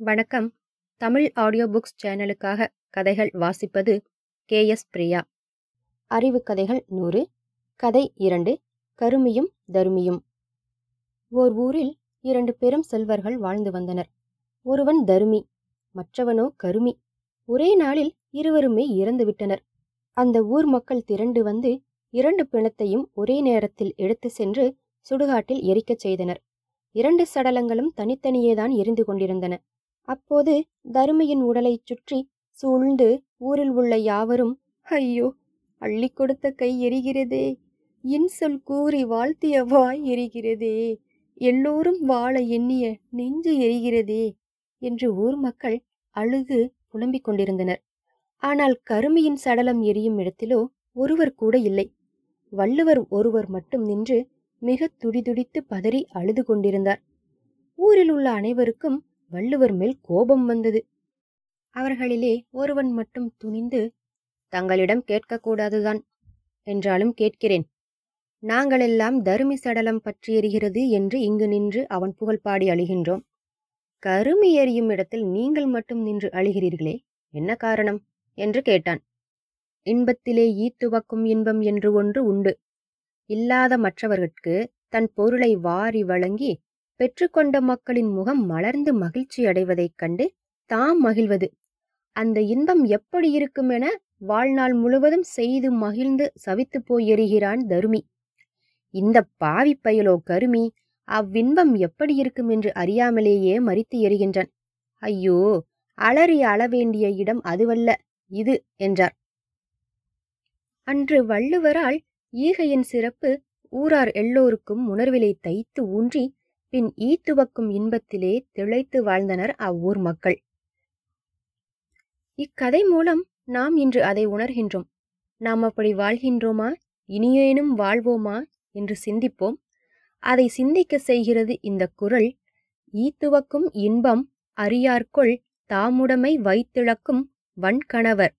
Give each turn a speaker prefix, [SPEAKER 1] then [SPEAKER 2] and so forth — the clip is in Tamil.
[SPEAKER 1] வணக்கம். தமிழ் ஆடியோ புக்ஸ் சேனலுக்காக கதைகள் வாசிப்பது கே. எஸ். பிரியா. அறிவு கதைகள் நூறு கதை இரண்டு கருமியும் தருமியும். ஓர் ஊரில் இரண்டு பெரும் செல்வர்கள் வாழ்ந்து வந்தனர். ஒருவன் தருமி மற்றவனோ கருமி. ஒரே நாளில் இருவருமே இறந்துவிட்டனர் அந்த ஊர் மக்கள் திரண்டு வந்து இரண்டு பிணத்தையும் ஒரே நேரத்தில் எடுத்து சென்று சுடுகாட்டில் எரிக்கச் செய்தனர். இரண்டு சடலங்களும் தனித்தனியேதான் எரிந்து கொண்டிருந்தன. அப்போது தருமையின் உடலைச் சுற்றி சூழ்ந்து ஊரில் உள்ள யாவரும் ஐயோ அள்ளி கொடுத்த கை எரிகிறதே இன்சொல் கூறி வாழ்த்திய வாய் எரிகிறதே எல்லோரும் வாழ எண்ணிய நெஞ்சு எரிகிறதே என்று ஊர் மக்கள் அழுது புலம்பிக் கொண்டிருந்தனர். ஆனால் கருமியின் சடலம் எரியும் இடத்திலோ ஒருவர் கூட இல்லை. வள்ளுவர் ஒருவர் மட்டும் நின்று மிக துடிதுடித்து பதறி அழுது கொண்டிருந்தார். ஊரில் உள்ள அனைவருக்கும் வள்ளுவர் மேல் கோபம் வந்தது. அவர்களிலே ஒருவன் மட்டும் துணிந்து தங்களிடம் கேட்கக்கூடாதுதான் என்றாலும் கேட்கிறேன். நாங்களெல்லாம் தருமி சடலம் பற்றி எரிகிறது என்று இங்கு நின்று அவன் புகழ் பாடி அழுகின்றோம். கருமி எரியும் இடத்தில் நீங்கள் மட்டும் நின்று அழுகிறீர்களே என்ன காரணம்? என்று கேட்டான். இன்பத்திலே ஈத்துவக்கும் இன்பம் என்று ஒன்று உண்டு. இல்லாத மற்றவர்கட்கு தன் பொருளை வாரி வழங்கி பெற்றுக்கொண்ட மக்களின் முகம் மலர்ந்து மகிழ்ச்சி அடைவதைக் கண்டு தாம் மகிழ்வது. அந்த இன்பம் எப்படி இருக்கும் என வாழ்நாள் முழுவதும் செய்து மகிழ்ந்து சவித்து போய் எறிகிறான் தருமி. இந்த பாவி பயலோ கருமி அவ்வின்பம் எப்படி இருக்கும் என்று அறியாமலேயே மறித்து எறிகின்றான். ஐயோ அலறி அளவேண்டிய இடம் அதுவல்ல இது என்றார். அன்று வள்ளுவரால் ஈகையின் சிறப்பு ஊரார் எல்லோருக்கும் உணர்விலை தைத்து ஊன்றி பின் ஈத்துவக்கும் இன்பத்திலே திளைத்து வாழ்ந்தனர் அவ்வூர் மக்கள். இக்கதை மூலம் நாம் இன்று அதை உணர்கின்றோம். நாம் அப்படி வாழ்கின்றோமா? இனியேனும் வாழ்வோமா? என்று சிந்திப்போம். அதை சிந்திக்க செய்கிறது இந்த குரல் ஈத்துவக்கும் இன்பம் அறியார்கொள் தாமுடைமை வைத்திழக்கும் வன்கணவர்